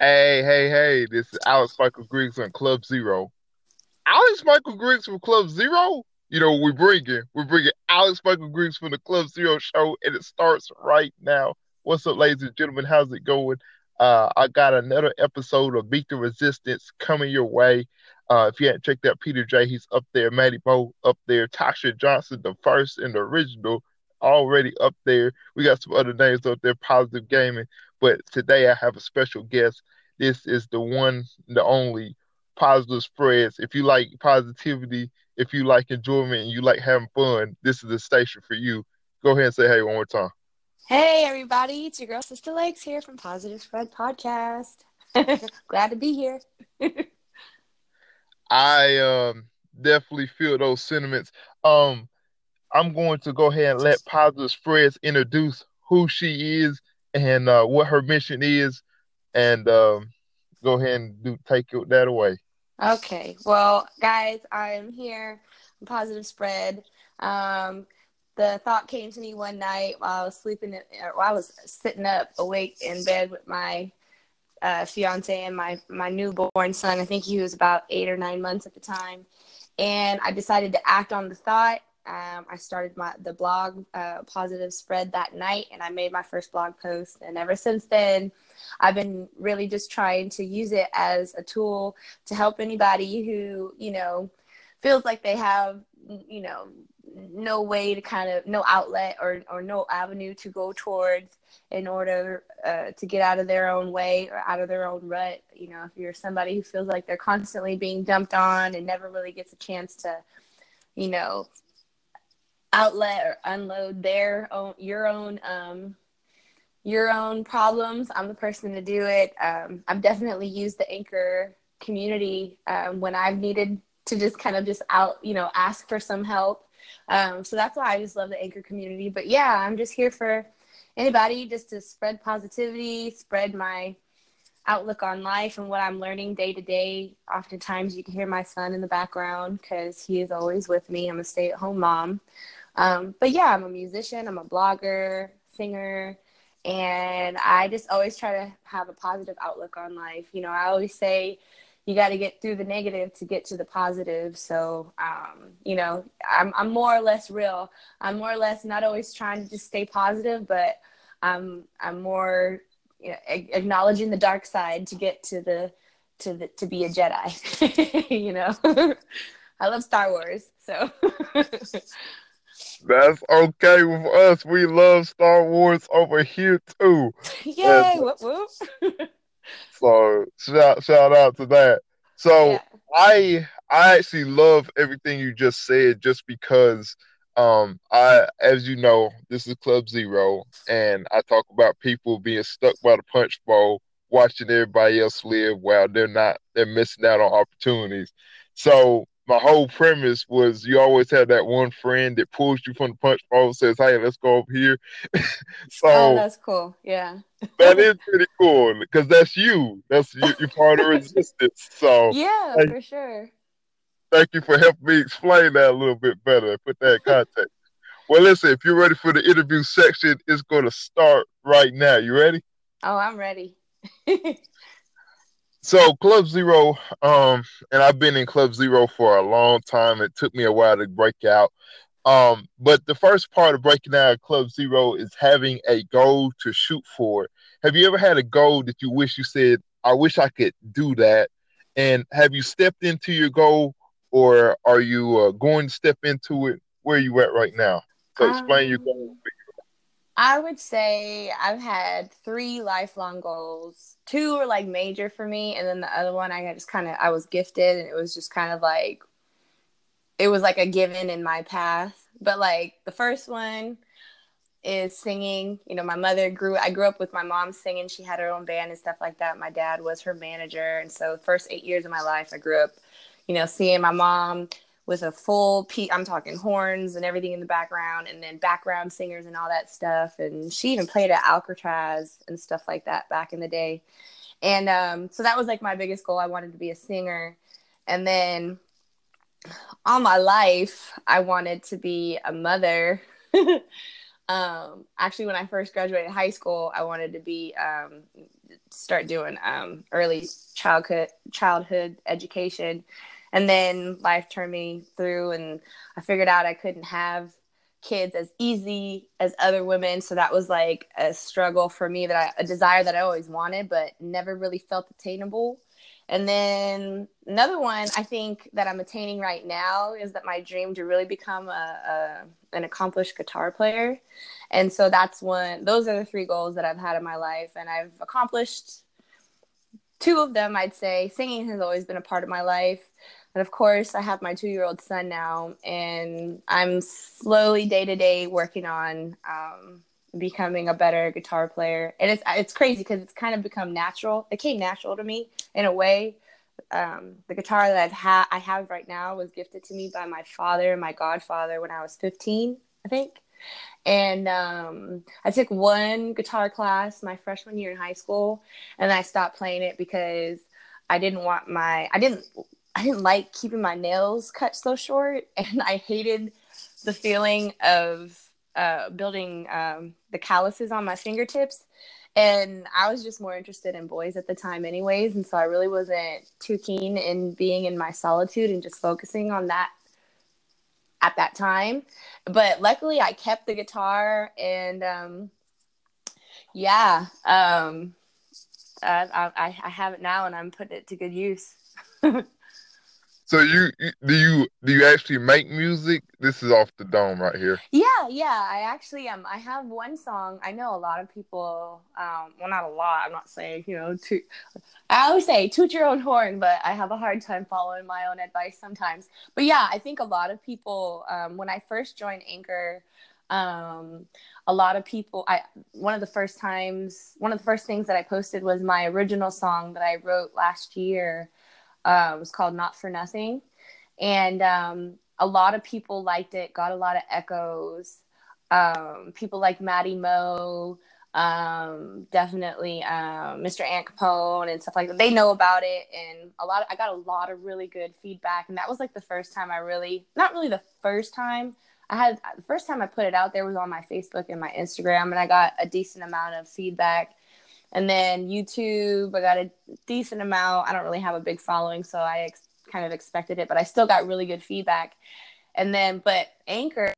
Hey, hey, hey, this is Alex Michael Griggs on Club Zero. Alex Michael Griggs from Club Zero? You know, we're bringing, we're bringing Alex Michael Griggs from the Club Zero show, and it starts right now. What's up, ladies and gentlemen? How's it going? Uh, I got another episode of Beat the Resistance coming your way. Uh, if you hadn't checked out Peter J, he's up there. Maddie Bo up there. Tasha Johnson, the first and the original, already up there. We got some other names up there, Positive Gaming. But today I have a special guest. This is the one, the only positive spreads. If you like positivity, if you like enjoyment, and you like having fun, this is the station for you. Go ahead and say hey one more time. Hey everybody, it's your girl Sister Legs here from Positive Spread Podcast. Glad to be here. I um, definitely feel those sentiments. Um, I'm going to go ahead and let Positive Spreads introduce who she is and uh, what her mission is, and um, go ahead and do take that away. Okay, well, guys, I'm here. Positive Spread. Um, the thought came to me one night while I was sleeping, while I was sitting up awake in bed with my uh, fiance and my my newborn son. I think he was about eight or nine months at the time, and I decided to act on the thought. Um, I started my the blog uh, positive spread that night, and I made my first blog post. And ever since then, I've been really just trying to use it as a tool to help anybody who you know feels like they have you know no way to kind of no outlet or or no avenue to go towards in order uh, to get out of their own way or out of their own rut you know if you're somebody who feels like they're constantly being dumped on and never really gets a chance to you know outlet or unload their own your own um your own problems. I'm the person to do it. Um, i've definitely used the anchor community um, when i've needed to just kind of just out you know ask for some help. Um, so that's why I just love the anchor community. But yeah, I'm just here for anybody just to spread positivity, spread my outlook on life and what I'm learning day to day. Oftentimes, you can hear my son in the background because he is always with me. I'm a stay at home mom. Um, but yeah, I'm a musician, I'm a blogger, singer, and I just always try to have a positive outlook on life. You know, I always say, you got to get through the negative to get to the positive. So, um, you know, I'm, I'm more or less real. I'm more or less not always trying to just stay positive, but I'm, I'm more you know, acknowledging the dark side to get to the, to the, to be a Jedi, you know, I love Star Wars. So that's okay with us. We love Star Wars over here too. Yay! And, whoop, whoop. So shout shout out to that. So yeah. I I actually love everything you just said just because um I as you know, this is Club Zero and I talk about people being stuck by the punch bowl, watching everybody else live while they're not they're missing out on opportunities. So my whole premise was you always have that one friend that pulls you from the punch bowl says, Hey, let's go over here. so oh, that's cool. Yeah. that is pretty cool because that's you. That's you, you're part of resistance. So yeah, hey, for sure. Thank you for helping me explain that a little bit better. And put that in context. well, listen, if you're ready for the interview section, it's going to start right now. You ready? Oh, I'm ready. So Club Zero, um, and I've been in Club Zero for a long time. It took me a while to break out. Um, but the first part of breaking out of Club Zero is having a goal to shoot for. Have you ever had a goal that you wish you said, I wish I could do that? And have you stepped into your goal or are you uh, going to step into it? Where are you at right now? So explain um, your goal. I would say I've had three lifelong goals. Two were like major for me, and then the other one I just kind of I was gifted, and it was just kind of like it was like a given in my path. But like the first one is singing. You know, my mother grew I grew up with my mom singing. She had her own band and stuff like that. My dad was her manager, and so the first 8 years of my life I grew up, you know, seeing my mom with a full i I'm talking horns and everything in the background and then background singers and all that stuff. And she even played at Alcatraz and stuff like that back in the day. And um, so that was like my biggest goal. I wanted to be a singer. And then all my life, I wanted to be a mother. Um, actually, when I first graduated high school, I wanted to be um, start doing um, early childhood childhood education, and then life turned me through, and I figured out I couldn't have kids as easy as other women. So that was like a struggle for me that I, a desire that I always wanted, but never really felt attainable. And then another one I think that I'm attaining right now is that my dream to really become a, a an accomplished guitar player. And so that's one those are the three goals that I've had in my life and I've accomplished two of them I'd say. Singing has always been a part of my life. And of course, I have my two year old son now, and I'm slowly day to day working on um, becoming a better guitar player. And it's it's crazy because it's kind of become natural. It came natural to me in a way. Um, the guitar that I've had I have right now was gifted to me by my father my godfather when I was 15, I think. And um, I took one guitar class my freshman year in high school, and I stopped playing it because I didn't want my I didn't I didn't like keeping my nails cut so short, and I hated the feeling of uh, building um, the calluses on my fingertips. And I was just more interested in boys at the time, anyways. And so I really wasn't too keen in being in my solitude and just focusing on that at that time. But luckily, I kept the guitar, and um, yeah, um, I, I, I have it now, and I'm putting it to good use. So you, do you do you actually make music? This is off the dome right here. Yeah, yeah. I actually um I have one song. I know a lot of people. Um, well, not a lot. I'm not saying you know to. I always say toot your own horn, but I have a hard time following my own advice sometimes. But yeah, I think a lot of people. Um, when I first joined Anchor, um, a lot of people. I one of the first times, one of the first things that I posted was my original song that I wrote last year uh, it was called Not for Nothing. And um, a lot of people liked it, got a lot of echoes. Um, people like Maddie Moe, um, definitely um, Mr. Ant Capone and stuff like that. They know about it, and a lot. Of, I got a lot of really good feedback, and that was like the first time I really, not really the first time. I had the first time I put it out there was on my Facebook and my Instagram, and I got a decent amount of feedback. And then YouTube, I got a decent amount. I don't really have a big following, so I ex- kind of expected it, but I still got really good feedback. And then, but Anchor